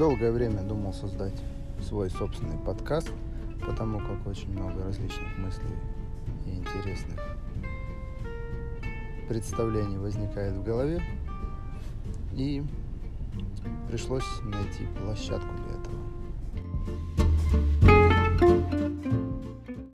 Долгое время думал создать свой собственный подкаст, потому как очень много различных мыслей и интересных представлений возникает в голове. И пришлось найти площадку для этого.